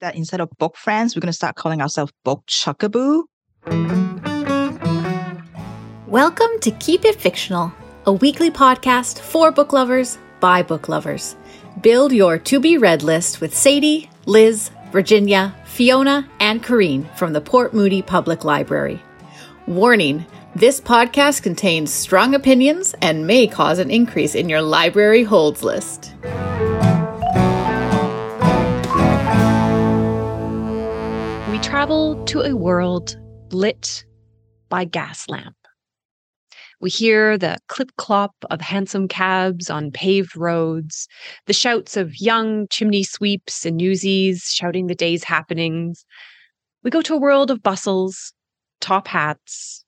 that instead of book friends, we're going to start calling ourselves book chuckaboo. Welcome to Keep It Fictional, a weekly podcast for book lovers by book lovers. Build your to be read list with Sadie, Liz, Virginia, Fiona, and Corrine from the Port Moody Public Library. Warning this podcast contains strong opinions and may cause an increase in your library holds list. Travel to a world lit by gas lamp. We hear the clip clop of hansom cabs on paved roads, the shouts of young chimney sweeps and newsies shouting the day's happenings. We go to a world of bustles, top hats,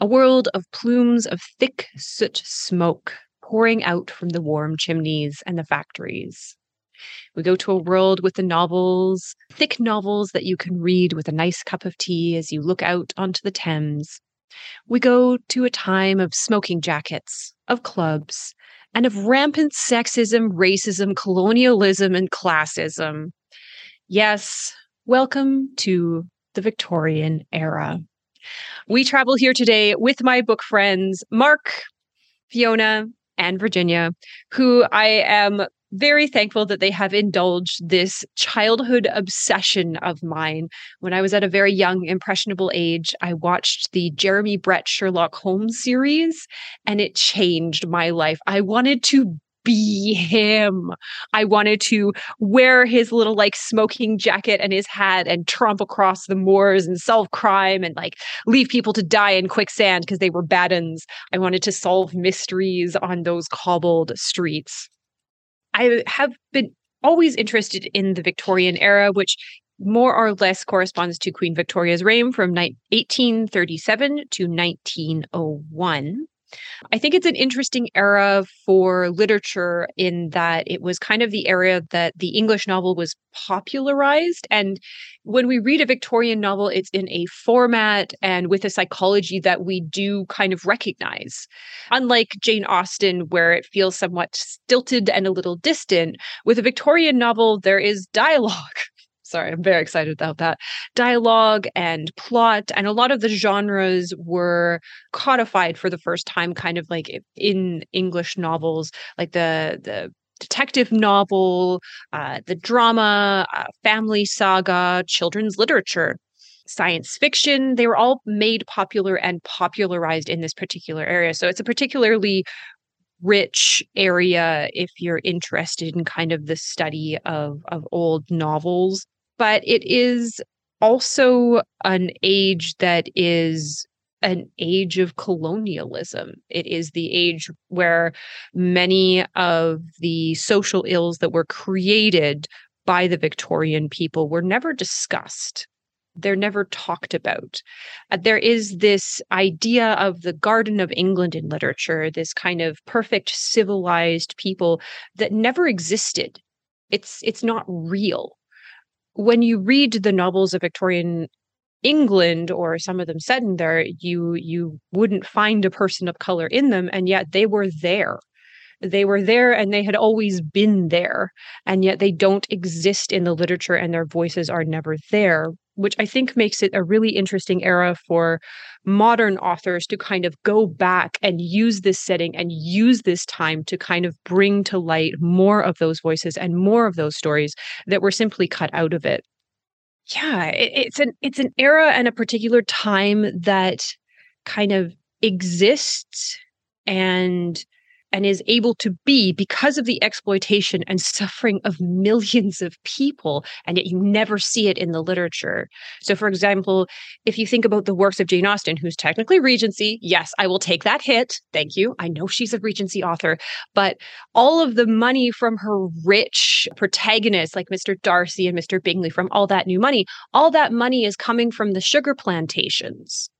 a world of plumes of thick soot smoke pouring out from the warm chimneys and the factories. We go to a world with the novels, thick novels that you can read with a nice cup of tea as you look out onto the Thames we go to a time of smoking jackets, of clubs, and of rampant sexism, racism, colonialism, and classism. Yes, welcome to the Victorian era. We travel here today with my book friends, Mark, Fiona, and Virginia, who I am very thankful that they have indulged this childhood obsession of mine. When I was at a very young, impressionable age, I watched the Jeremy Brett Sherlock Holmes series and it changed my life. I wanted to be him. I wanted to wear his little like smoking jacket and his hat and tromp across the moors and solve crime and like leave people to die in quicksand because they were bad. I wanted to solve mysteries on those cobbled streets. I have been always interested in the Victorian era, which more or less corresponds to Queen Victoria's reign from 1837 to 1901. I think it's an interesting era for literature in that it was kind of the era that the English novel was popularized. And when we read a Victorian novel, it's in a format and with a psychology that we do kind of recognize. Unlike Jane Austen, where it feels somewhat stilted and a little distant, with a Victorian novel, there is dialogue. sorry, I'm very excited about that. Dialogue and plot, and a lot of the genres were codified for the first time, kind of like in English novels, like the the detective novel, uh, the drama, uh, family saga, children's literature science fiction. They were all made popular and popularized in this particular area. So it's a particularly rich area if you're interested in kind of the study of of old novels but it is also an age that is an age of colonialism. It is the age where many of the social ills that were created by the Victorian people were never discussed. They're never talked about. Uh, there is this idea of the Garden of England in literature, this kind of perfect civilized people that never existed. It's it's not real when you read the novels of Victorian England or some of them set in there, you you wouldn't find a person of color in them, and yet they were there. They were there and they had always been there, and yet they don't exist in the literature and their voices are never there which I think makes it a really interesting era for modern authors to kind of go back and use this setting and use this time to kind of bring to light more of those voices and more of those stories that were simply cut out of it. Yeah, it, it's an it's an era and a particular time that kind of exists and and is able to be because of the exploitation and suffering of millions of people, and yet you never see it in the literature. So, for example, if you think about the works of Jane Austen, who's technically Regency, yes, I will take that hit. Thank you. I know she's a Regency author, but all of the money from her rich protagonists like Mr. Darcy and Mr. Bingley, from all that new money, all that money is coming from the sugar plantations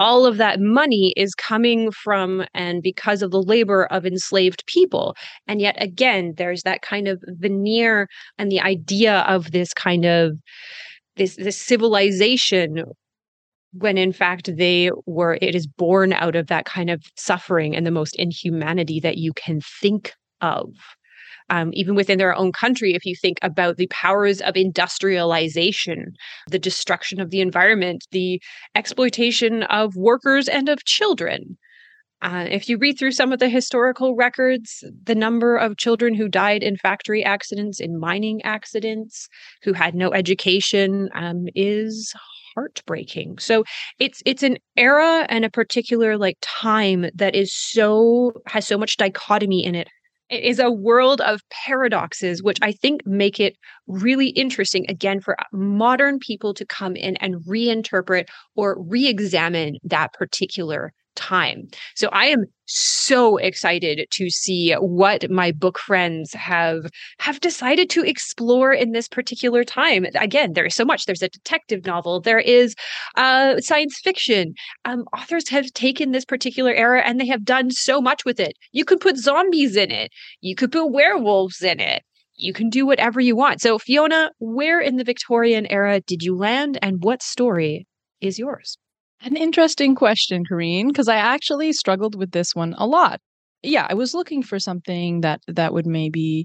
all of that money is coming from and because of the labor of enslaved people. And yet again, there's that kind of veneer and the idea of this kind of this this civilization when in fact they were it is born out of that kind of suffering and the most inhumanity that you can think of um, even within their own country. If you think about the powers of industrialization, the destruction of the environment, the exploitation of workers and of children. Uh, if you read through some of the historical records, the number of children who died in factory accidents, in mining accidents, who had no education, um, is heartbreaking. So it's it's an era and a particular like time that is so has so much dichotomy in it. It is a world of paradoxes, which I think make it really interesting again for uh, modern people to come in and reinterpret or re-examine that particular time. So I am so excited to see what my book friends have have decided to explore in this particular time. Again, there is so much. There's a detective novel. There is uh, science fiction. Um, authors have taken this particular era and they have done so much with it. You could put zombies in it. You could put werewolves in it you can do whatever you want. So, Fiona, where in the Victorian era did you land and what story is yours? An interesting question, Corrine, because I actually struggled with this one a lot. Yeah, I was looking for something that that would maybe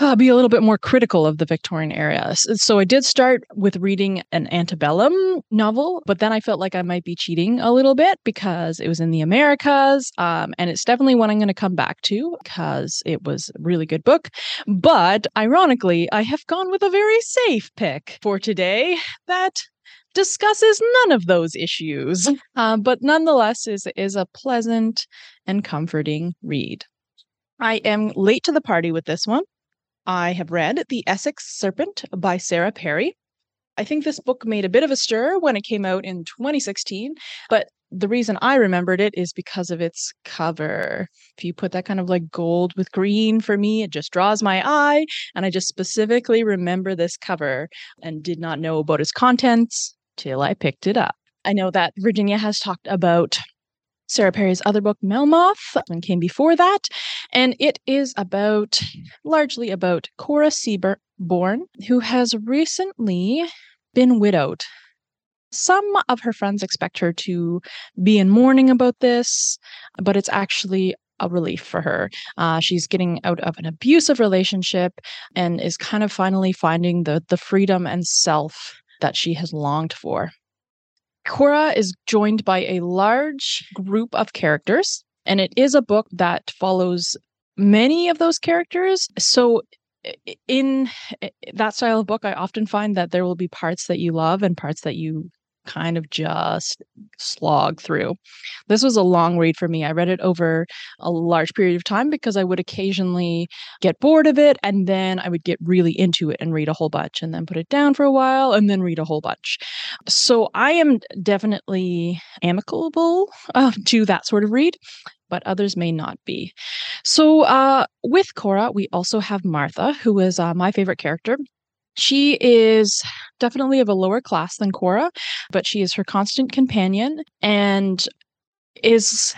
uh, be a little bit more critical of the Victorian era. So I did start with reading an antebellum novel, but then I felt like I might be cheating a little bit because it was in the Americas. Um, and it's definitely one I'm going to come back to because it was a really good book. But ironically, I have gone with a very safe pick for today that discusses none of those issues, uh, but nonetheless is is a pleasant and comforting read. I am late to the party with this one. I have read The Essex Serpent by Sarah Perry. I think this book made a bit of a stir when it came out in 2016, but the reason I remembered it is because of its cover. If you put that kind of like gold with green for me, it just draws my eye. And I just specifically remember this cover and did not know about its contents till I picked it up. I know that Virginia has talked about Sarah Perry's other book, Melmoth, and came before that. And it is about, largely about Cora Seaborn, who has recently been widowed. Some of her friends expect her to be in mourning about this, but it's actually a relief for her. Uh, she's getting out of an abusive relationship and is kind of finally finding the the freedom and self that she has longed for. Cora is joined by a large group of characters, and it is a book that follows many of those characters. So, in eh, that style of book, I often find that there will be parts that you love and parts that you kind of just slog through. This was a long read for me. I read it over a large period of time because I would occasionally get bored of it and then I would get really into it and read a whole bunch and then put it down for a while and then read a whole bunch. So I am definitely amicable uh, to that sort of read but others may not be. So, uh, with Cora, we also have Martha, who is uh, my favorite character. She is definitely of a lower class than Cora, but she is her constant companion and is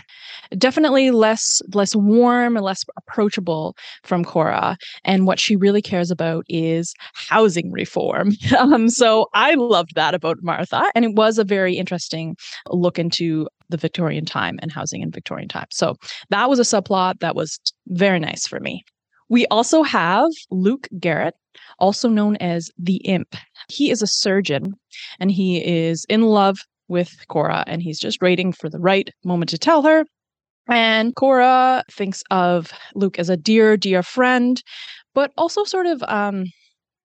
definitely less less warm and less approachable from Cora. And what she really cares about is housing reform. um, so I loved that about Martha, and it was a very interesting look into the Victorian time and housing in Victorian time. So that was a subplot that was very nice for me. We also have Luke Garrett, also known as the Imp. He is a surgeon and he is in love with Cora and he's just waiting for the right moment to tell her. And Cora thinks of Luke as a dear, dear friend, but also sort of um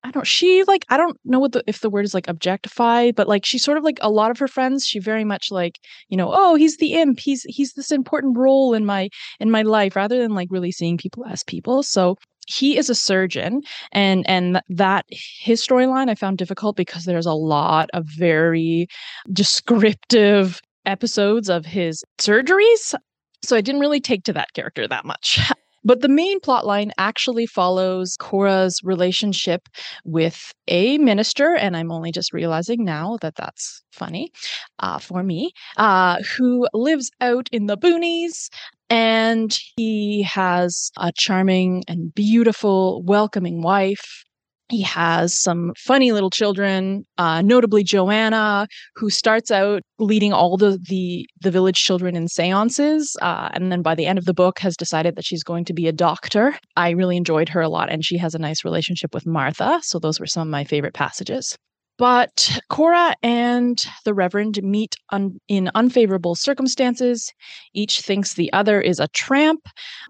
I don't she like I don't know what the if the word is like objectify, but like she's sort of like a lot of her friends, she very much like, you know, oh, he's the imp. He's he's this important role in my in my life rather than like really seeing people as people. So he is a surgeon and and that his storyline I found difficult because there's a lot of very descriptive episodes of his surgeries. So I didn't really take to that character that much. But the main plotline actually follows Cora's relationship with a minister, and I'm only just realizing now that that's funny uh, for me, uh, who lives out in the boonies. And he has a charming and beautiful, welcoming wife he has some funny little children, uh, notably Joanna, who starts out leading all the the, the village children in seances, uh, and then by the end of the book has decided that she's going to be a doctor. I really enjoyed her a lot, and she has a nice relationship with Martha. So those were some of my favorite passages. But Cora and the Reverend meet un- in unfavorable circumstances. Each thinks the other is a tramp.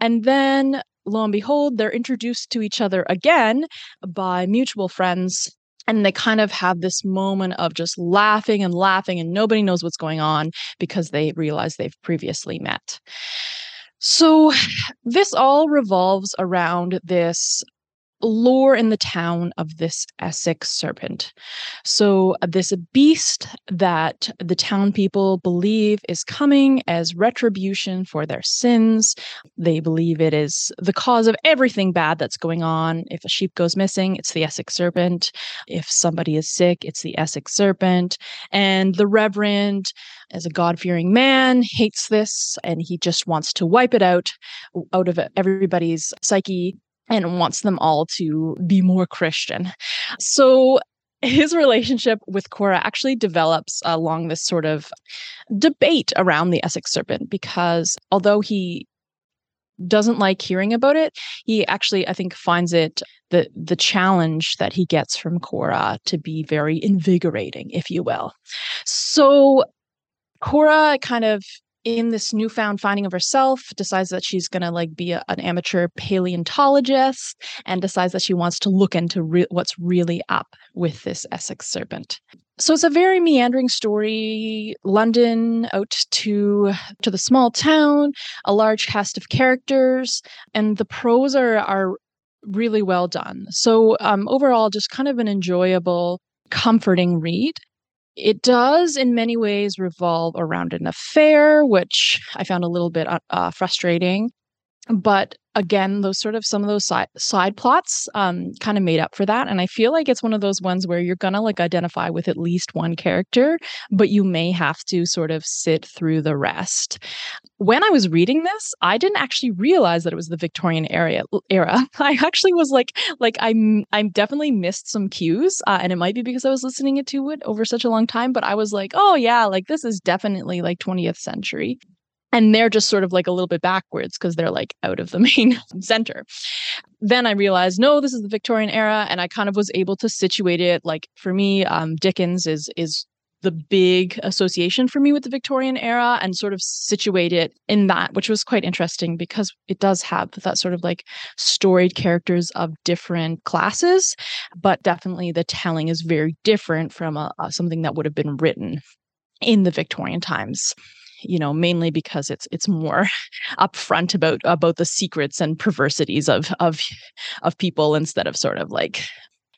And then lo and behold, they're introduced to each other again by mutual friends. And they kind of have this moment of just laughing and laughing, and nobody knows what's going on because they realize they've previously met. So, this all revolves around this lore in the town of this Essex serpent. So, uh, this beast that the town people believe is coming as retribution for their sins. They believe it is the cause of everything bad that's going on. If a sheep goes missing, it's the Essex serpent. If somebody is sick, it's the Essex serpent. And the Reverend, as a God fearing man, hates this and he just wants to wipe it out out of everybody's psyche and wants them all to be more Christian. So his relationship with Cora actually develops along this sort of debate around the Essex serpent because although he doesn't like hearing about it, he actually I think finds it the the challenge that he gets from Cora to be very invigorating, if you will. So Cora kind of in this newfound finding of herself decides that she's going to like be a, an amateur paleontologist and decides that she wants to look into re- what's really up with this essex serpent. So it's a very meandering story. London out to to the small town a large cast of characters and the prose are are really well done. So um overall just kind of an enjoyable comforting read it does, in many ways, revolve around an affair, which I found a little bit uh, uh frustrating. But again, those sort of some of those side side plots um, kind of made up for that. And I feel like it's one of those ones where you're gonna like identify with at least one character, but you may have to sort of sit through the rest. When I was reading this, I didn't actually realize that it was the Victorian era. Era. I actually was like, like I'm I'm definitely missed some cues, uh, and it might be because I was listening to it over such a long time. But I was like, oh yeah, like this is definitely like 20th century and they're just sort of like a little bit backwards because they're like out of the main center. Then I realized, no, this is the Victorian era, and I kind of was able to situate it. Like for me, um, Dickens is is the big association for me with the Victorian era and sort of situate it in that, which was quite interesting because it does have that sort of like storied characters of different classes, but definitely the telling is very different from a, a, something that would have been written in the Victorian times you know mainly because it's it's more upfront about about the secrets and perversities of of of people instead of sort of like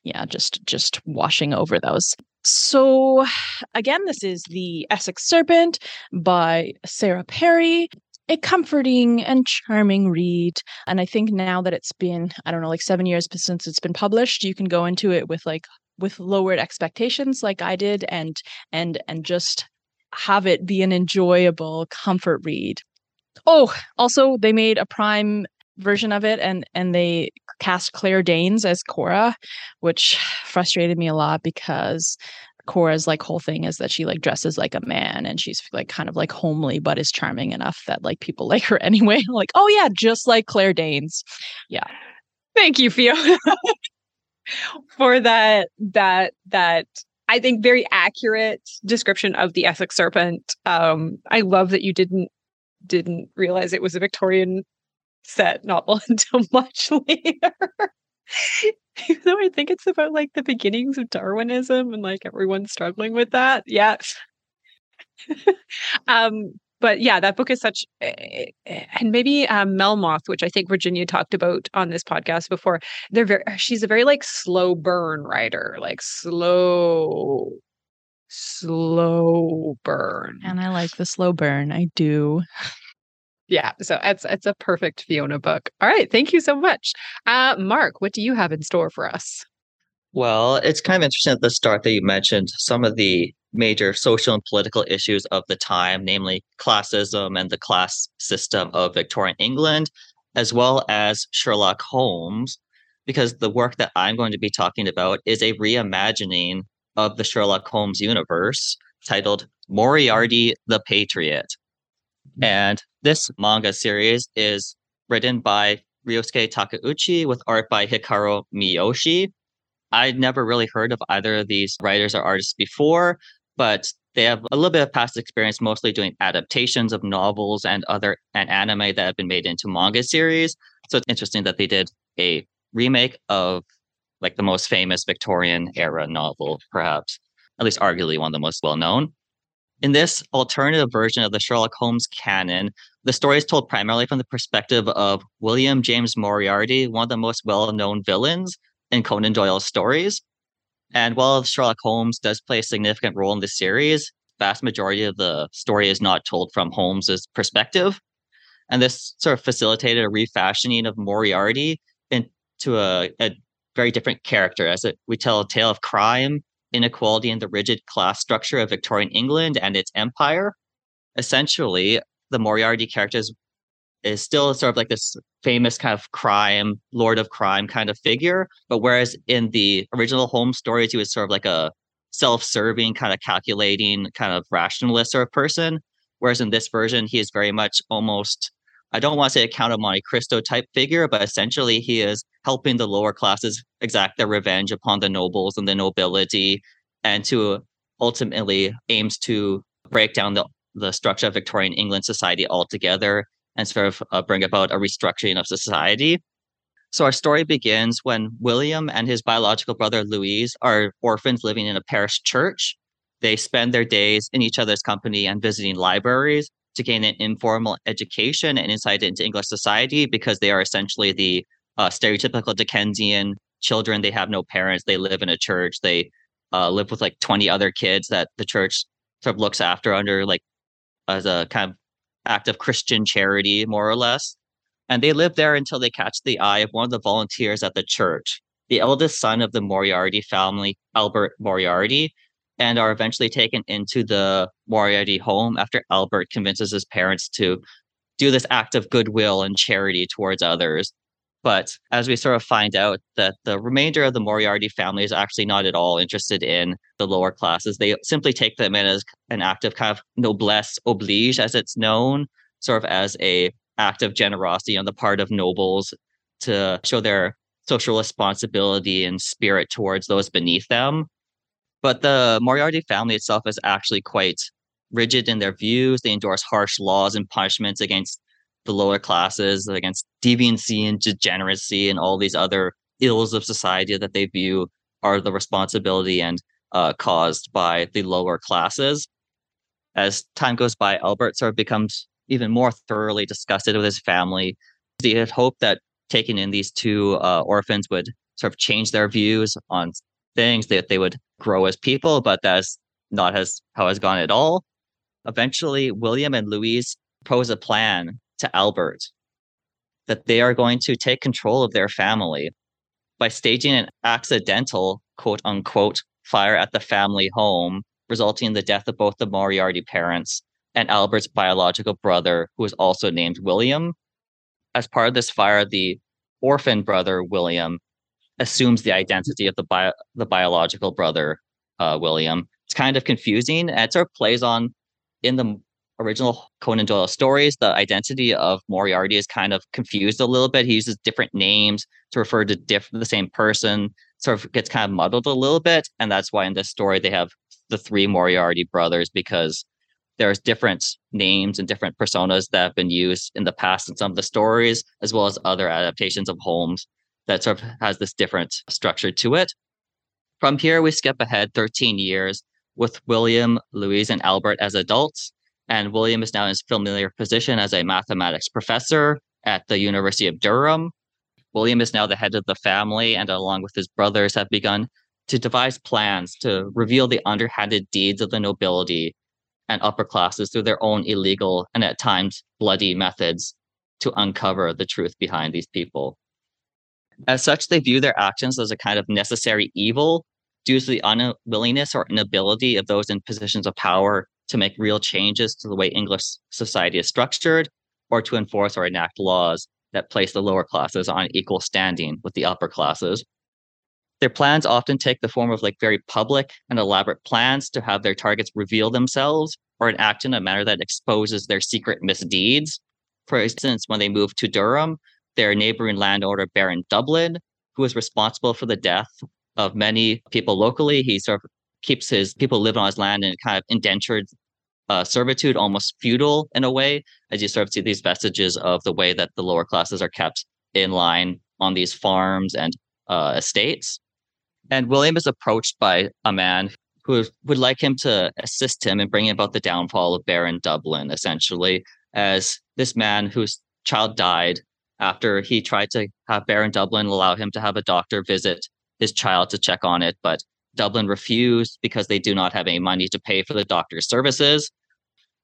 yeah just just washing over those. So again this is the essex serpent by sarah perry a comforting and charming read. And i think now that it's been i don't know like 7 years since it's been published you can go into it with like with lowered expectations like i did and and and just have it be an enjoyable comfort read. Oh, also they made a prime version of it and and they cast Claire Danes as Cora, which frustrated me a lot because Cora's like whole thing is that she like dresses like a man and she's like kind of like homely but is charming enough that like people like her anyway. like, oh yeah, just like Claire Danes. Yeah. Thank you, Fiona. for that that that I think very accurate description of the Essex serpent. Um, I love that you didn't didn't realize it was a Victorian set novel until much later. Even though I think it's about like the beginnings of Darwinism and like everyone struggling with that. Yeah. um, but yeah, that book is such, eh, eh, and maybe um, Melmoth, which I think Virginia talked about on this podcast before. They're very, she's a very like slow burn writer, like slow, slow burn. And I like the slow burn. I do. Yeah, so it's it's a perfect Fiona book. All right, thank you so much, uh, Mark. What do you have in store for us? Well, it's kind of interesting at the start that you mentioned some of the major social and political issues of the time, namely classism and the class system of Victorian England, as well as Sherlock Holmes. because the work that I'm going to be talking about is a reimagining of the Sherlock Holmes universe titled Moriarty the Patriot. Mm. And this manga series is written by Ryosuke Takeuchi with art by Hikaru Miyoshi. I'd never really heard of either of these writers or artists before, but they have a little bit of past experience mostly doing adaptations of novels and other and anime that have been made into manga series. So it's interesting that they did a remake of like the most famous Victorian era novel, perhaps, at least arguably one of the most well known. In this alternative version of the Sherlock Holmes canon, the story is told primarily from the perspective of William James Moriarty, one of the most well known villains in Conan Doyle's stories. And while Sherlock Holmes does play a significant role in the series, vast majority of the story is not told from Holmes's perspective. And this sort of facilitated a refashioning of Moriarty into a, a very different character as it, we tell a tale of crime, inequality, and the rigid class structure of Victorian England and its empire. Essentially, the Moriarty character is, is still sort of like this famous kind of crime, lord of crime kind of figure. But whereas in the original Holmes stories, he was sort of like a self-serving, kind of calculating, kind of rationalist sort of person. Whereas in this version, he is very much almost I don't want to say a Count of Monte Cristo type figure, but essentially he is helping the lower classes exact their revenge upon the nobles and the nobility, and to ultimately aims to break down the, the structure of Victorian England society altogether and sort of uh, bring about a restructuring of society. So our story begins when William and his biological brother Louise are orphans living in a parish church. They spend their days in each other's company and visiting libraries to gain an informal education and insight into English society because they are essentially the uh, stereotypical Dickensian children. They have no parents. They live in a church. They uh, live with like 20 other kids that the church sort of looks after under like as a kind of act of Christian charity, more or less. And they live there until they catch the eye of one of the volunteers at the church, the eldest son of the Moriarty family, Albert Moriarty, and are eventually taken into the Moriarty home after Albert convinces his parents to do this act of goodwill and charity towards others. But as we sort of find out that the remainder of the Moriarty family is actually not at all interested in the lower classes, they simply take them in as an act of kind of noblesse oblige, as it's known, sort of as a act of generosity on the part of nobles to show their social responsibility and spirit towards those beneath them. But the Moriarty family itself is actually quite rigid in their views. They endorse harsh laws and punishments against the lower classes, against deviancy and degeneracy and all these other ills of society that they view are the responsibility and uh, caused by the lower classes. As time goes by, Albert sort of becomes even more thoroughly disgusted with his family. He had hoped that taking in these two uh, orphans would sort of change their views on things, that they would grow as people, but that's not as how it's gone at all. Eventually, William and Louise propose a plan to Albert that they are going to take control of their family by staging an accidental, quote unquote, fire at the family home, resulting in the death of both the Moriarty parents and Albert's biological brother, who is also named William. As part of this fire, the orphan brother, William, assumes the identity of the bio, the biological brother uh, William. It's kind of confusing. And it sort of plays on in the original Conan Doyle stories. The identity of Moriarty is kind of confused a little bit. He uses different names to refer to diff- the same person. Sort of gets kind of muddled a little bit, and that's why in this story they have the three Moriarty brothers because there's different names and different personas that have been used in the past in some of the stories, as well as other adaptations of Holmes that sort of has this different structure to it. From here, we skip ahead 13 years with William, Louise, and Albert as adults. And William is now in his familiar position as a mathematics professor at the University of Durham. William is now the head of the family, and along with his brothers, have begun to devise plans to reveal the underhanded deeds of the nobility and upper classes through their own illegal and at times bloody methods to uncover the truth behind these people. As such, they view their actions as a kind of necessary evil due to the unwillingness or inability of those in positions of power to make real changes to the way English society is structured or to enforce or enact laws that place the lower classes on equal standing with the upper classes. Their plans often take the form of like very public and elaborate plans to have their targets reveal themselves or enact in a manner that exposes their secret misdeeds. For instance, when they moved to Durham, their neighboring landowner, Baron Dublin, who was responsible for the death of many people locally, he sort of keeps his people living on his land in kind of indentured uh, servitude, almost feudal in a way, as you sort of see these vestiges of the way that the lower classes are kept in line on these farms and uh, estates. And William is approached by a man who would like him to assist him in bringing about the downfall of Baron Dublin, essentially, as this man whose child died after he tried to have Baron Dublin allow him to have a doctor visit his child to check on it, but Dublin refused because they do not have any money to pay for the doctor's services.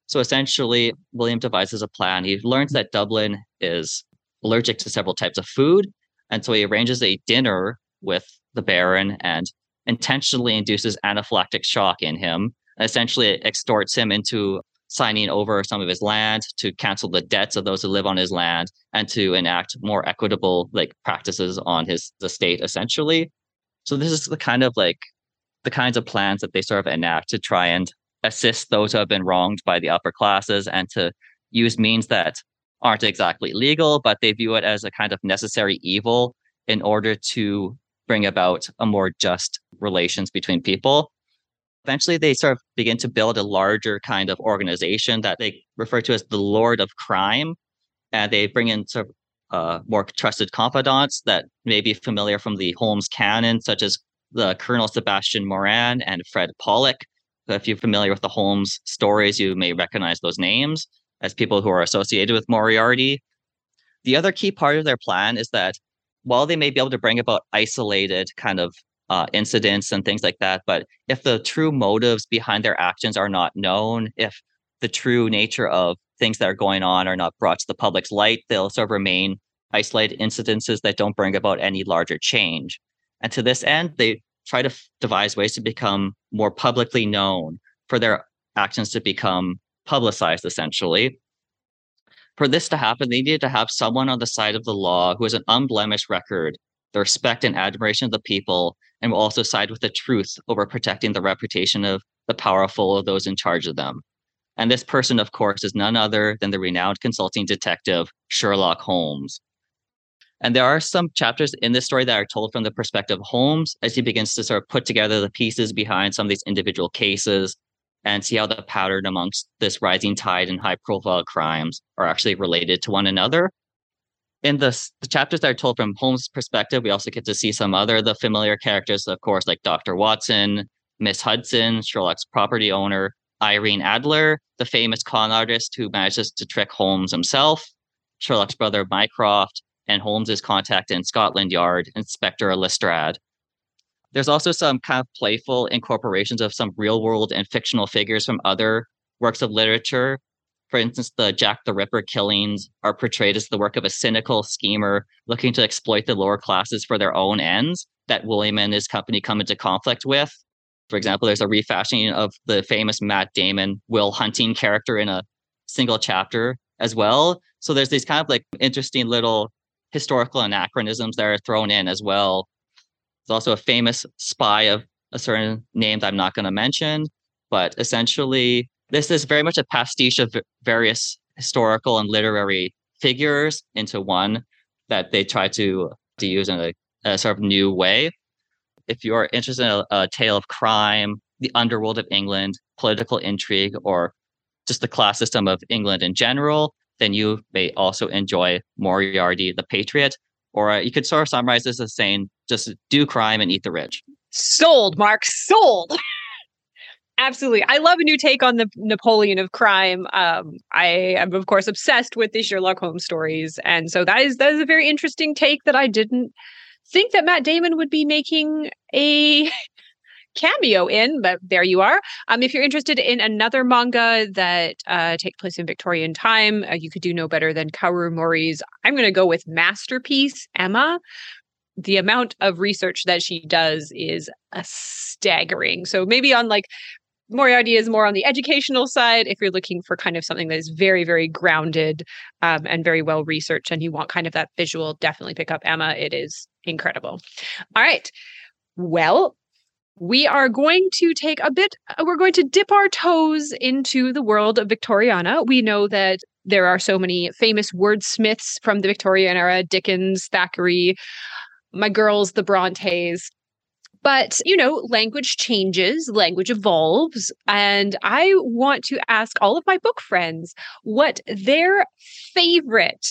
So essentially, William devises a plan. He learns that Dublin is allergic to several types of food. And so he arranges a dinner with the Baron and intentionally induces anaphylactic shock in him. Essentially, extorts him into signing over some of his land to cancel the debts of those who live on his land and to enact more equitable like practices on his estate essentially so this is the kind of like the kinds of plans that they sort of enact to try and assist those who have been wronged by the upper classes and to use means that aren't exactly legal but they view it as a kind of necessary evil in order to bring about a more just relations between people eventually they sort of begin to build a larger kind of organization that they refer to as the Lord of Crime. And they bring in sort of uh, more trusted confidants that may be familiar from the Holmes canon, such as the Colonel Sebastian Moran and Fred Porlock. If you're familiar with the Holmes stories, you may recognize those names as people who are associated with Moriarty. The other key part of their plan is that while they may be able to bring about isolated kind of uh, incidents and things like that. But if the true motives behind their actions are not known, if the true nature of things that are going on are not brought to the public's light, they'll sort of remain isolated incidences that don't bring about any larger change. And to this end, they try to f- devise ways to become more publicly known, for their actions to become publicized, essentially. For this to happen, they needed to have someone on the side of the law who has an unblemished record, the respect and admiration of the people, and will also side with the truth over protecting the reputation of the powerful or those in charge of them. And this person, of course, is none other than the renowned consulting detective Sherlock Holmes. And there are some chapters in this story that are told from the perspective of Holmes as he begins to sort of put together the pieces behind some of these individual cases and see how the pattern amongst this rising tide and high profile crimes are actually related to one another in the, the chapters that are told from Holmes' perspective, we also get to see some other the familiar characters, of course, like Dr. Watson, Miss Hudson, Sherlock's property owner, Irene Adler, the famous con artist who manages to trick Holmes himself, Sherlock's brother Mycroft, and Holmes's contact in Scotland Yard, Inspector Lestrade. There's also some kind of playful incorporations of some real world and fictional figures from other works of literature, for instance, the Jack the Ripper killings are portrayed as the work of a cynical schemer looking to exploit the lower classes for their own ends that William and his company come into conflict with. For example, there's a refashioning of the famous Matt Damon Will Hunting character in a single chapter as well. So there's these kind of like interesting little historical anachronisms that are thrown in as well. There's also a famous spy of a certain name that I'm not going to mention, but essentially this is very much a pastiche of various historical and literary figures into one that they try to, to use in a, a sort of new way. If you are interested in a, a tale of crime, the underworld of England, political intrigue, or just the class system of England in general, then you may also enjoy Moriarty the Patriot. Or uh, you could sort of summarize this as saying just do crime and eat the rich. Sold, Mark, sold. Absolutely. I love a new take on the Napoleon of crime. Um, I am, of course, obsessed with the Sherlock Holmes stories. And so that is that is a very interesting take that I didn't think that Matt Damon would be making a cameo in, but there you are. Um, if you're interested in another manga that uh, place in Victorian time, uh, you could do no better than Kaoru Mori's. I'm going to go with Masterpiece Emma. The amount of research that she does is a staggering. So maybe on like Moriarty is more on the educational side. If you're looking for kind of something that is very, very grounded um, and very well researched, and you want kind of that visual, definitely pick up Emma. It is incredible. All right. Well, we are going to take a bit, uh, we're going to dip our toes into the world of Victoriana. We know that there are so many famous wordsmiths from the Victorian era Dickens, Thackeray, my girls, the Brontes. But, you know, language changes, language evolves. And I want to ask all of my book friends what their favorite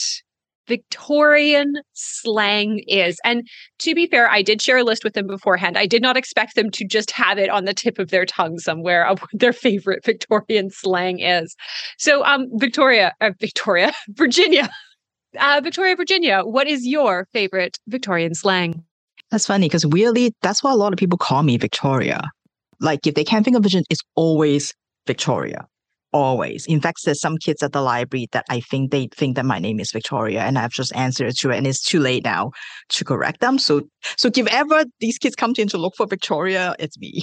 Victorian slang is. And to be fair, I did share a list with them beforehand. I did not expect them to just have it on the tip of their tongue somewhere of what their favorite Victorian slang is. So, um, Victoria, uh, Victoria, Virginia, uh, Victoria, Virginia, what is your favorite Victorian slang? That's funny because weirdly, that's why a lot of people call me Victoria. Like if they can't think of vision, it's always Victoria. Always. In fact, there's some kids at the library that I think they think that my name is Victoria, and I've just answered to it, and it's too late now to correct them. So, so if ever these kids come in to look for Victoria, it's me.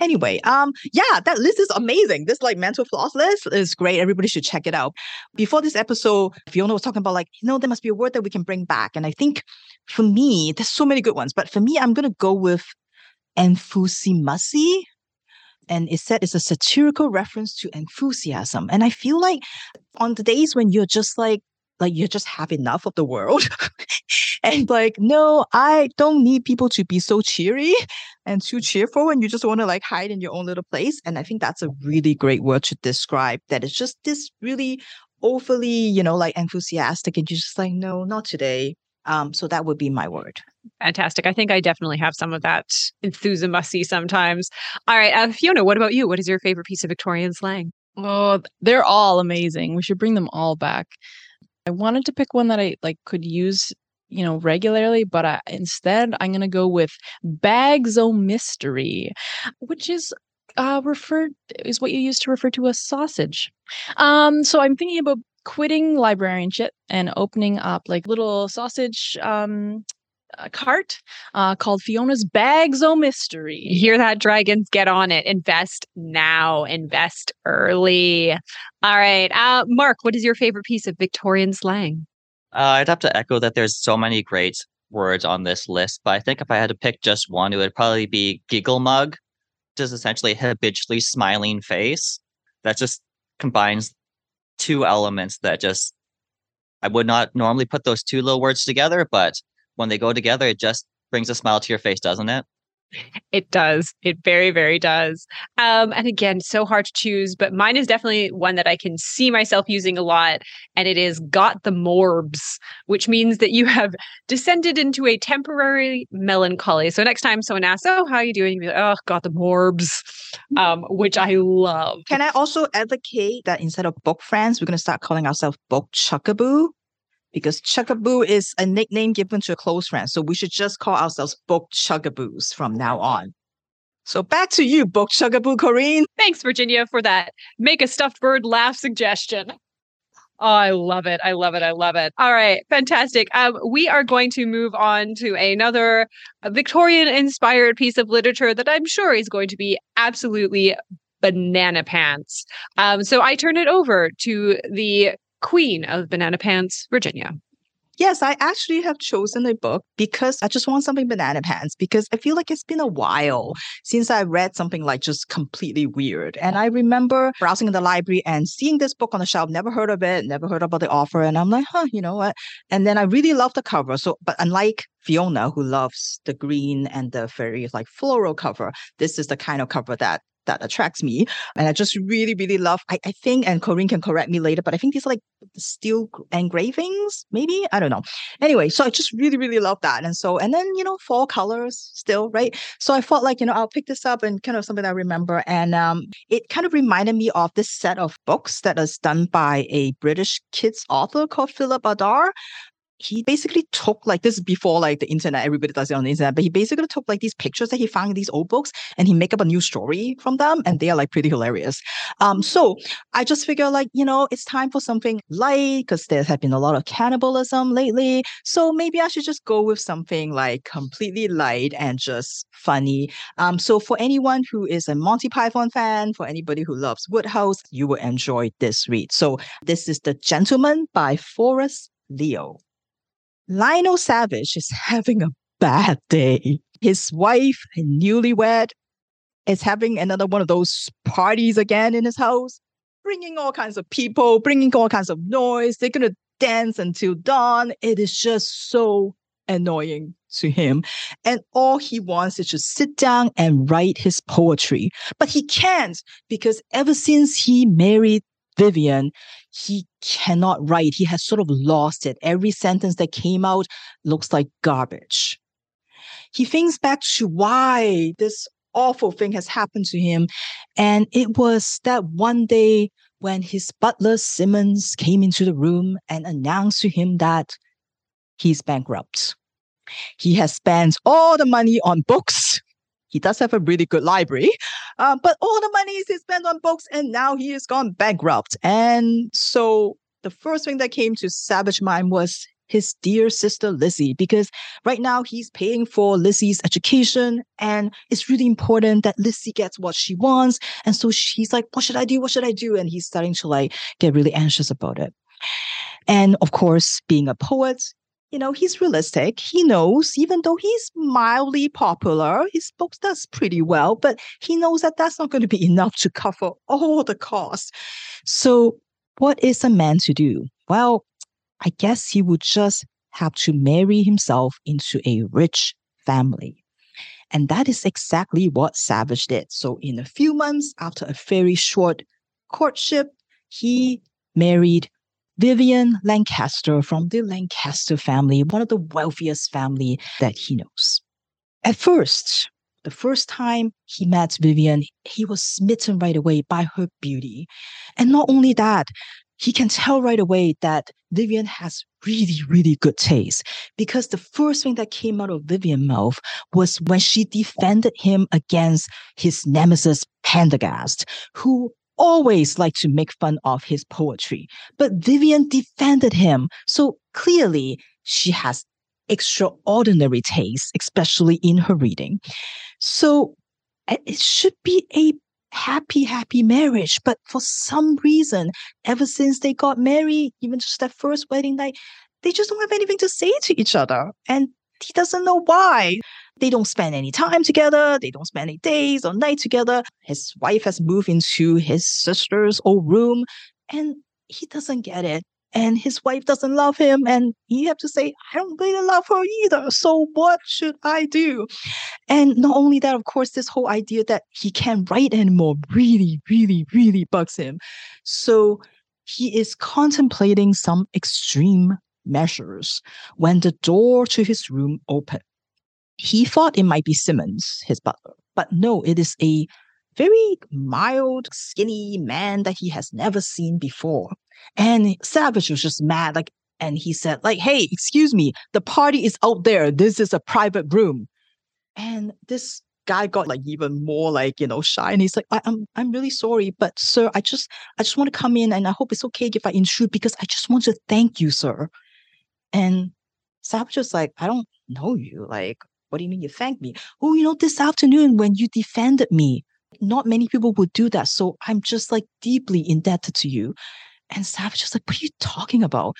Anyway, um, yeah, that list is amazing. This like mental floss list is great. Everybody should check it out. Before this episode, Fiona was talking about like, you know, there must be a word that we can bring back. And I think for me, there's so many good ones, but for me, I'm gonna go with enthuzimuzzy. And it said it's a satirical reference to enthusiasm. And I feel like on the days when you're just like, like you just have enough of the world and like no i don't need people to be so cheery and too cheerful and you just want to like hide in your own little place and i think that's a really great word to describe that it's just this really overly you know like enthusiastic and you're just like no not today um, so that would be my word. Fantastic. I think I definitely have some of that enthuzimuzzy sometimes. All right, uh, Fiona, what about you? What is your favorite piece of Victorian slang? Oh, they're all amazing. We should bring them all back. I wanted to pick one that I like could use, you know, regularly, but I, instead I'm going to go with bags o mystery, which is uh referred is what you use to refer to a sausage. Um so I'm thinking about quitting librarianship and opening up like little sausage um a cart uh, called Fiona's Bags O Mystery. You hear that, dragons? Get on it. Invest now. Invest early. All right. Uh, Mark, what is your favorite piece of Victorian slang? Uh, I'd have to echo that there's so many great words on this list, but I think if I had to pick just one, it would probably be giggle mug, is essentially a habitually smiling face that just combines two elements that just I would not normally put those two little words together, but when they go together, it just brings a smile to your face, doesn't it? It does. It very, very does. Um, and again, so hard to choose, but mine is definitely one that I can see myself using a lot. And it is got the morbs, which means that you have descended into a temporary melancholy. So next time someone asks, Oh, how are you doing? You be like, Oh, got the morbs, um, which I love. Can I also advocate that instead of book friends, we're going to start calling ourselves book chuckaboo? Because Chuckaboo is a nickname given to a close friend. So we should just call ourselves Book Chuckaboos from now on. So back to you, Book Chuckaboo, Corrine. Thanks, Virginia, for that make a stuffed bird laugh suggestion. Oh, I love it. I love it. I love it. All right. Fantastic. Um, we are going to move on to another Victorian inspired piece of literature that I'm sure is going to be absolutely banana pants. Um, so I turn it over to the queen of banana pants, Virginia. Yes, I actually have chosen a book because I just want something banana pants because I feel like it's been a while since I read something like just completely weird. And I remember browsing in the library and seeing this book on the shelf, never heard of it, never heard about the author. And I'm like, huh, you know what? And then I really love the cover. So, but unlike Fiona, who loves the green and the very like floral cover, this is the kind of cover that that attracts me. And I just really, really love, I, I think, and Corrine can correct me later, but I think these are like steel engravings, maybe? I don't know. Anyway, so I just really, really love that. And so, and then, you know, fall colors still, right? So I felt like, you know, I'll pick this up and kind of something I remember. And um, it kind of reminded me of this set of books that is done by a British kids author called Philip Ardagh he basically took like this before like the internet, everybody does it on the internet, but he basically took like these pictures that he found in these old books and he make up a new story from them and they are like pretty hilarious. Um, so I just figure like, you know, it's time for something light because there have been a lot of cannibalism lately. So maybe I should just go with something like completely light and just funny. Um, so for anyone who is a Monty Python fan, for anybody who loves Wodehouse you will enjoy this read. So this is The Gentleman by Forrest Leo. Lionel Savage is having a bad day. His wife, a newlywed, is having another one of those parties again in his house, bringing all kinds of people, bringing all kinds of noise. They're going to dance until dawn. It is just so annoying to him. And all he wants is to sit down and write his poetry. But he can't because ever since he married Vivian, he cannot write. He has sort of lost it. Every sentence that came out looks like garbage. He thinks back to why this awful thing has happened to him. And it was that one day when his butler Simmons came into the room and announced to him that he's bankrupt. He has spent all the money on books he does have a really good library, uh, but all the money is spent on books, and now he has gone bankrupt. And so the first thing that came to Savage mind was his dear sister Lizzie, because right now he's paying for Lizzie's education, and it's really important that Lizzie gets what she wants. And so she's like, "What should I do? What should I do?" And he's starting to like get really anxious about it. And of course, being a poet, you know, he's realistic. He knows, even though he's mildly popular, his books does pretty well, but he knows that that's not going to be enough to cover all the costs. So, what is a man to do? Well, I guess he would just have to marry himself into a rich family. And that is exactly what Savage did. So, in a few months after a very short courtship, he married Vivian Lancaster from the Lancaster family, one of the wealthiest family that he knows. At first, the first time he met Vivian, he was smitten right away by her beauty. And not only that, he can tell right away that Vivian has really, really good taste because the first thing that came out of Vivian's mouth was when she defended him against his nemesis Pendergast, who always liked to make fun of his poetry, but Vivian defended him. So clearly, she has extraordinary taste, especially in her reading. So eh, it should be a happy, happy marriage. But for some reason, ever since they got married, even just that first wedding night, they just don't have anything to say to each other. And he doesn't know why. They don't spend any time together. They don't spend any days or night together. His wife has moved into his sister's old room and he doesn't get it. And his wife doesn't love him. And he have to say, I don't really love her either. So what should I do? And not only that, of course, this whole idea that he can't write anymore really, really, really bugs him. So he is contemplating some extreme measures when the door to his room opened. He thought it might be Simmons, his butler, but no, it is a very mild, skinny man that he has never seen before. And Savage was just mad, like, and he said, like, hey, excuse me, the party is out there. This is a private room. And this guy got like even more like, you know, shy. And he's like, I, am I'm, I'm really sorry, but sir, I just I just want to come in and I hope it's okay if I intrude because I just want to thank you, sir. And Savage was like, I don't know you. Like, what do you mean you thank me? Oh, you know, this afternoon when you defended me, not many people would do that. So I'm just like deeply indebted to you. And Savage was like, what are you talking about?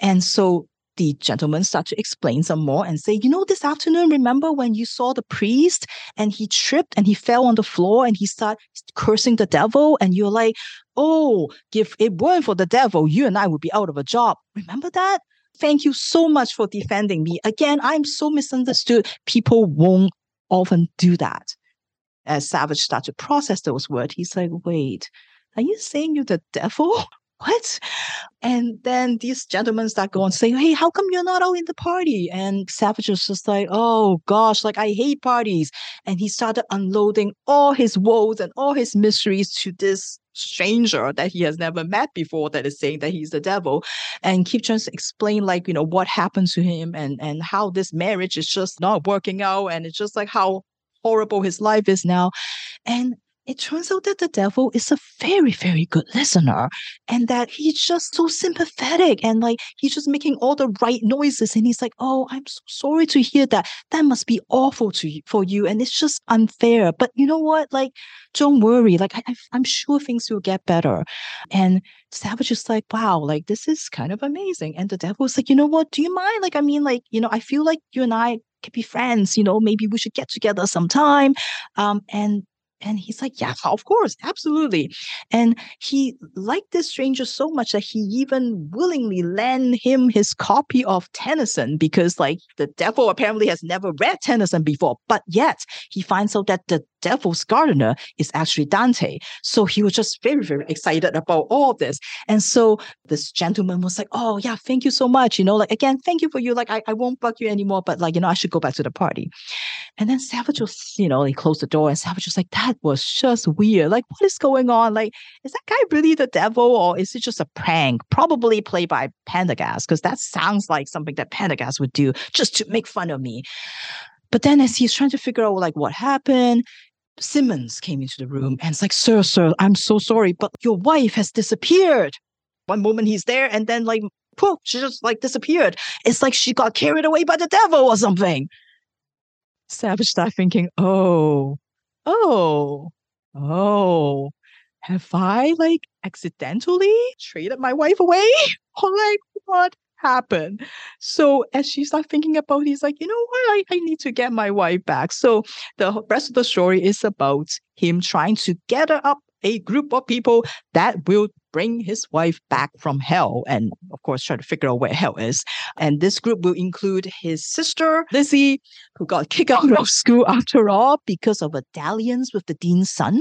And so the gentleman start to explain some more and say, you know, this afternoon, remember when you saw the priest and he tripped and he fell on the floor and he started cursing the devil? And you're like, oh, if it weren't for the devil, you and I would be out of a job. Remember that? Thank you so much for defending me. Again, I'm so misunderstood. People won't often do that. As Savage started to process those words, he's like, wait, are you saying you're the devil? what? And then these gentlemen start going saying, Hey, how come you're not out in the party? And Savage was just like, Oh gosh, like I hate parties. And he started unloading all his woes and all his mysteries to this stranger that he has never met before that is saying that he's the devil and keep trying to explain like you know what happened to him and and how this marriage is just not working out and it's just like how horrible his life is now and it turns out that the devil is a very, very good listener and that he's just so sympathetic and like he's just making all the right noises. And he's like, Oh, I'm so sorry to hear that. That must be awful to you, for you. And it's just unfair. But you know what? Like, don't worry. Like, I, I'm sure things will get better. And Savage is like, Wow, like this is kind of amazing. And the devil devil's like, You know what? Do you mind? Like, I mean, like, you know, I feel like you and I could be friends, you know, maybe we should get together sometime. Um, and and he's like, Yeah, of course, absolutely. And he liked this stranger so much that he even willingly lent him his copy of Tennyson because, like, the devil apparently has never read Tennyson before, but yet he finds out that the devil's gardener is actually Dante. So he was just very, very excited about all of this. And so this gentleman was like, Oh, yeah, thank you so much. You know, like, again, thank you for you. Like, I, I won't bug you anymore, but like, you know, I should go back to the party. And then Savage was, you know, he closed the door and Savage was like, That was just weird. Like, what is going on? Like, is that guy really the devil or is it just a prank? Probably played by Pendergast, because that sounds like something that Pendergast would do just to make fun of me. But then as he's trying to figure out like what happened, Simmons came into the room and it's like, Sir, sir, I'm so sorry, but your wife has disappeared. One moment he's there and then like poof, she just like disappeared. It's like she got carried away by the devil or something. Savage started thinking, oh, oh, oh, have I like accidentally traded my wife away? Or like what happened? So as she started thinking about it, he's like, you know what? I, I need to get my wife back. So the rest of the story is about him trying to gather up a group of people that will bring his wife back from hell and of course try to figure out where hell is and this group will include his sister lizzie who got kicked out of school after all because of a dalliance with the dean's son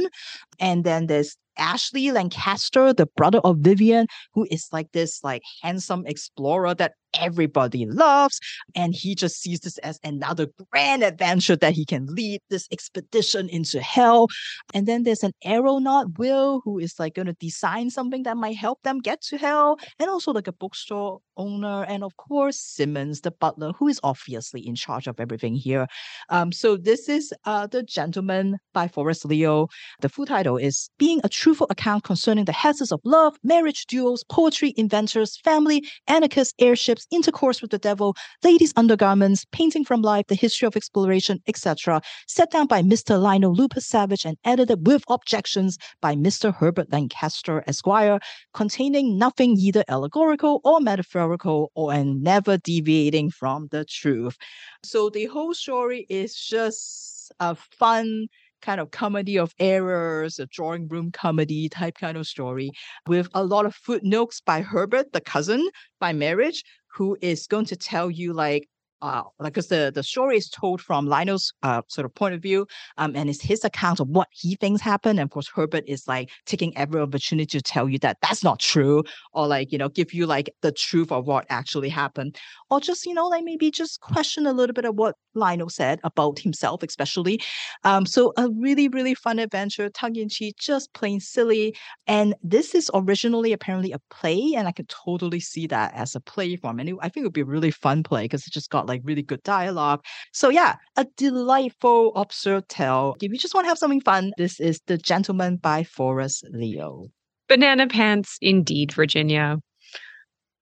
and then there's Ashley Lancaster, the brother of Vivian, who is like this like handsome explorer that everybody loves. And he just sees this as another grand adventure that he can lead this expedition into hell. And then there's an aeronaut, Will, who is like going to design something that might help them get to hell. And also like a bookstore owner. And of course, Simmons, the butler, who is obviously in charge of everything here. Um, so this is uh, The Gentleman by Forrest Leo. The full title is Being a Truthful Account Concerning the Hazards of Love, Marriage, Duels, Poetry, Inventors, Family, Anarchists, Airships, intercourse with the devil, ladies' undergarments, painting from life, the history of exploration, etc., set down by Mr. Lionel Lupus Savage and edited with objections by Mr. Herbert Lancaster, Esquire, containing nothing either allegorical or metaphorical or and never deviating from the truth. So the whole story is just a fun kind of comedy of errors, a drawing room comedy type kind of story with a lot of footnotes by Herbert, the cousin by marriage, who is going to tell you like uh, like because the the story is told from Lionel's uh, sort of point of view, um, and it's his account of what he thinks happened. And of course, Herbert is like taking every opportunity to tell you that that's not true, or like you know give you like the truth of what actually happened, or just you know like maybe just question a little bit of what Lionel said about himself, especially. Um, so a really really fun adventure, tongue in cheek, just plain silly. And this is originally apparently a play, and I can totally see that as a play form. And it, I think it would be a really fun play because it just got like like really good dialogue. So yeah, a delightful absurd tale. If you just want to have something fun, this is The Gentleman by Forrest Leo. Banana pants indeed, Virginia.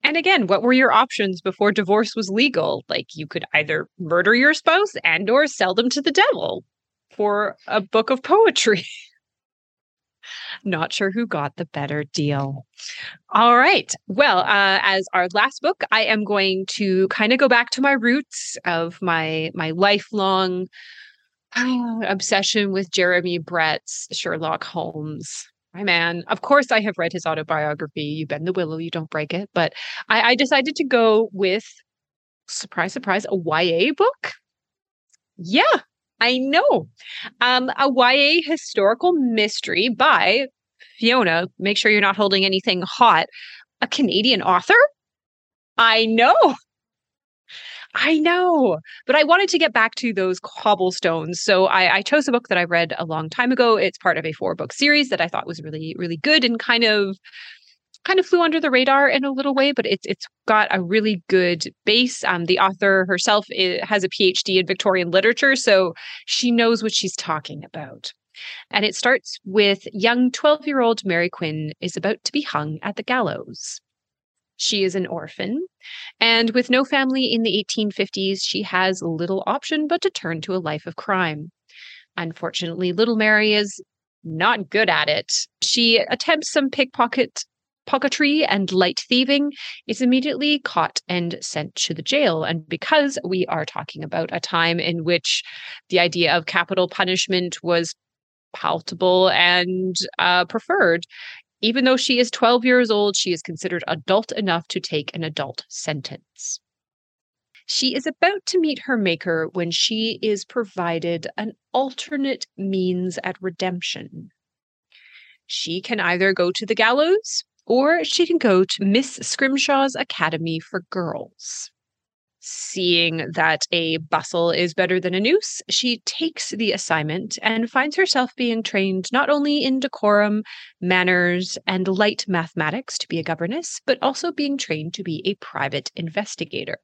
And again, what were your options before divorce was legal? Like you could either murder your spouse and or sell them to the devil for a book of poetry. Not sure who got the better deal. All right. Well, uh, as our last book, I am going to kind of go back to my roots of my my lifelong obsession with Jeremy Brett's Sherlock Holmes. My man. Of course, I have read his autobiography. You bend the willow, you don't break it. But I, I decided to go with surprise, surprise, a YA book. Yeah, I know. Um, a YA historical mystery by Fiona, make sure you're not holding anything hot. A Canadian author? I know. I know, but I wanted to get back to those cobblestones. So I, I, chose a book that I read a long time ago. It's part of a four book series that I thought was really, really good and kind of kind of flew under the radar in a little way, but it's it's got a really good base. Um, the author herself is, has a PhD in Victorian literature, so she knows what she's talking about. And it starts with young 12 year old Mary Quinn is about to be hung at the gallows. She is an orphan, and with no family in the 1850s, she has little option but to turn to a life of crime. Unfortunately, little Mary is not good at it. She attempts some pickpocket pocketry and light thieving is immediately caught and sent to the jail. And because we are talking about a time in which the idea of capital punishment was palatable and uh, preferred, even though she is 12 years old, she is considered adult enough to take an adult sentence. She is about to meet her maker when she is provided an alternate means at redemption. She can either go to the gallows or she can go to Miss Scrimshaw's Academy for Girls. Seeing that a bustle is better than a noose, she takes the assignment and finds herself being trained not only in decorum, manners, and light mathematics to be a governess, but also being trained to be a private investigator.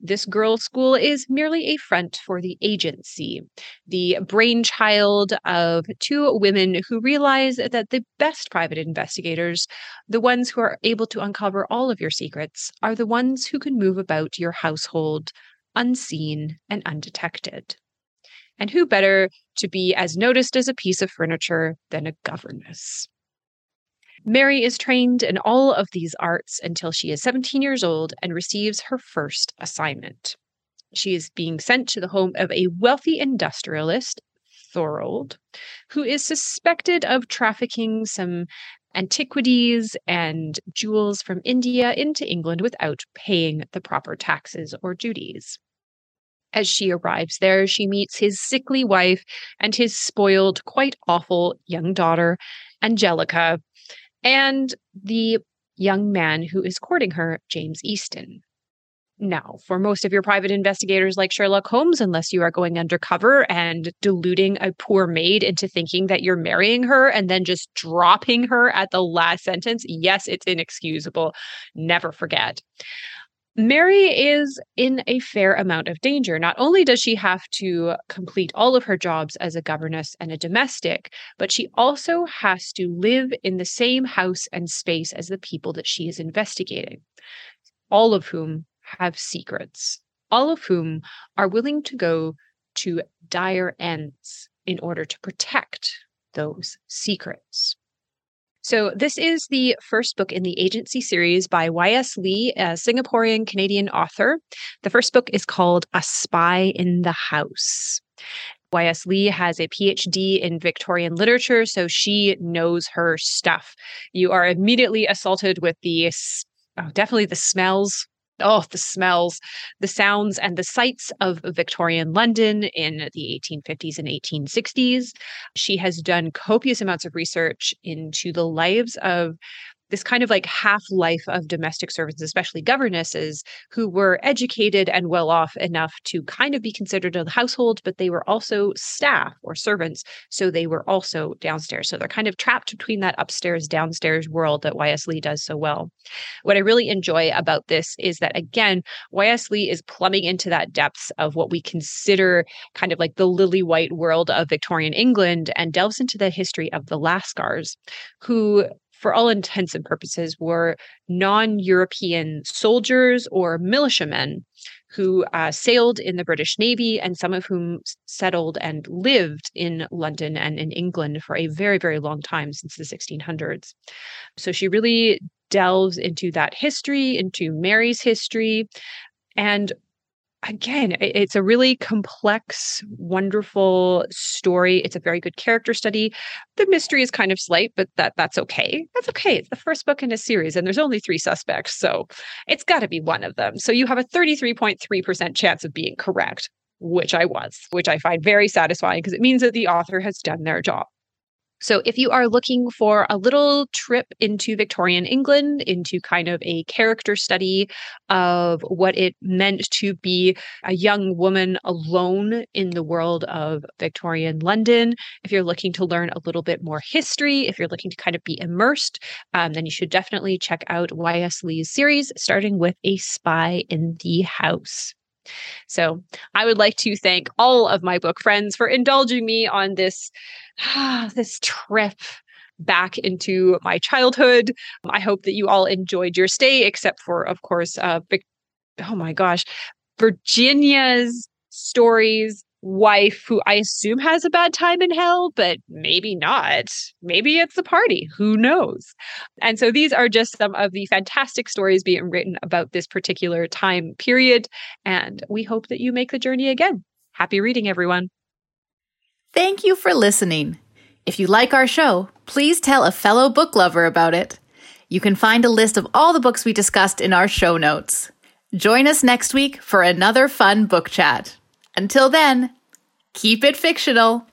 This girls' school is merely a front for the agency, the brainchild of two women who realize that the best private investigators, the ones who are able to uncover all of your secrets, are the ones who can move about your household unseen and undetected. And who better to be as noticed as a piece of furniture than a governess? Mary is trained in all of these arts until she is 17 years old and receives her first assignment. She is being sent to the home of a wealthy industrialist, Thorold, who is suspected of trafficking some antiquities and jewels from India into England without paying the proper taxes or duties. As she arrives there, she meets his sickly wife and his spoiled, quite awful young daughter, Angelica, and the young man who is courting her, James Easton. Now, for most of your private investigators like Sherlock Holmes, unless you are going undercover and deluding a poor maid into thinking that you're marrying her and then just dropping her at the last sentence, yes, it's inexcusable. Never forget. Mary is in a fair amount of danger. Not only does she have to complete all of her jobs as a governess and a domestic, but she also has to live in the same house and space as the people that she is investigating, all of whom have secrets, all of whom are willing to go to dire ends in order to protect those secrets. So, this is the first book in the agency series by Y.S. Lee, a Singaporean Canadian author. The first book is called A Spy in the House. Y.S. Lee has a PhD in Victorian literature, so she knows her stuff. You are immediately assaulted with the oh, definitely the smells oh, the smells, the sounds, and the sights of Victorian London in the 1850s and 1860s. She has done copious amounts of research into the lives of this kind of like half life of domestic servants, especially governesses, who were educated and well off enough to kind of be considered a household, but they were also staff or servants. So they were also downstairs. So they're kind of trapped between that upstairs, downstairs world that Y.S. Lee does so well. What I really enjoy about this is that, again, Y.S. Lee is plumbing into that depths of what we consider kind of like the lily white world of Victorian England and delves into the history of the Lascars, who for all intents and purposes, were non European soldiers or militiamen who uh, sailed in the British Navy and some of whom settled and lived in London and in England for a very, very long time since the 1600s. So she really delves into that history, into Mary's history. And again, it's a really complex, wonderful story. It's a very good character study. The mystery is kind of slight, but that that's okay. That's okay. It's the first book in a series, and there's only three suspects, so it's got to be one of them. So you have a 33.3% chance of being correct, which I was, which I find very satisfying because it means that the author has done their job. So, if you are looking for a little trip into Victorian England, into kind of a character study of what it meant to be a young woman alone in the world of Victorian London, if you're looking to learn a little bit more history, if you're looking to kind of be immersed, um, then you should definitely check out Y.S. Lee's series, starting with A Spy in the House. So I would like to thank all of my book friends for indulging me on this this trip back into my childhood. I hope that you all enjoyed your stay, except for, of course, uh, oh my gosh, Virginia's stories wife who I assume has a bad time in hell, but maybe not. Maybe it's a party. Who knows? And so these are just some of the fantastic stories being written about this particular time period. And we hope that you make the journey again. Happy reading, everyone. Thank you for listening. If you like our show, please tell a fellow book lover about it. You can find a list of all the books we discussed in our show notes. Join us next week for another fun book chat. Until then, keep it fictional.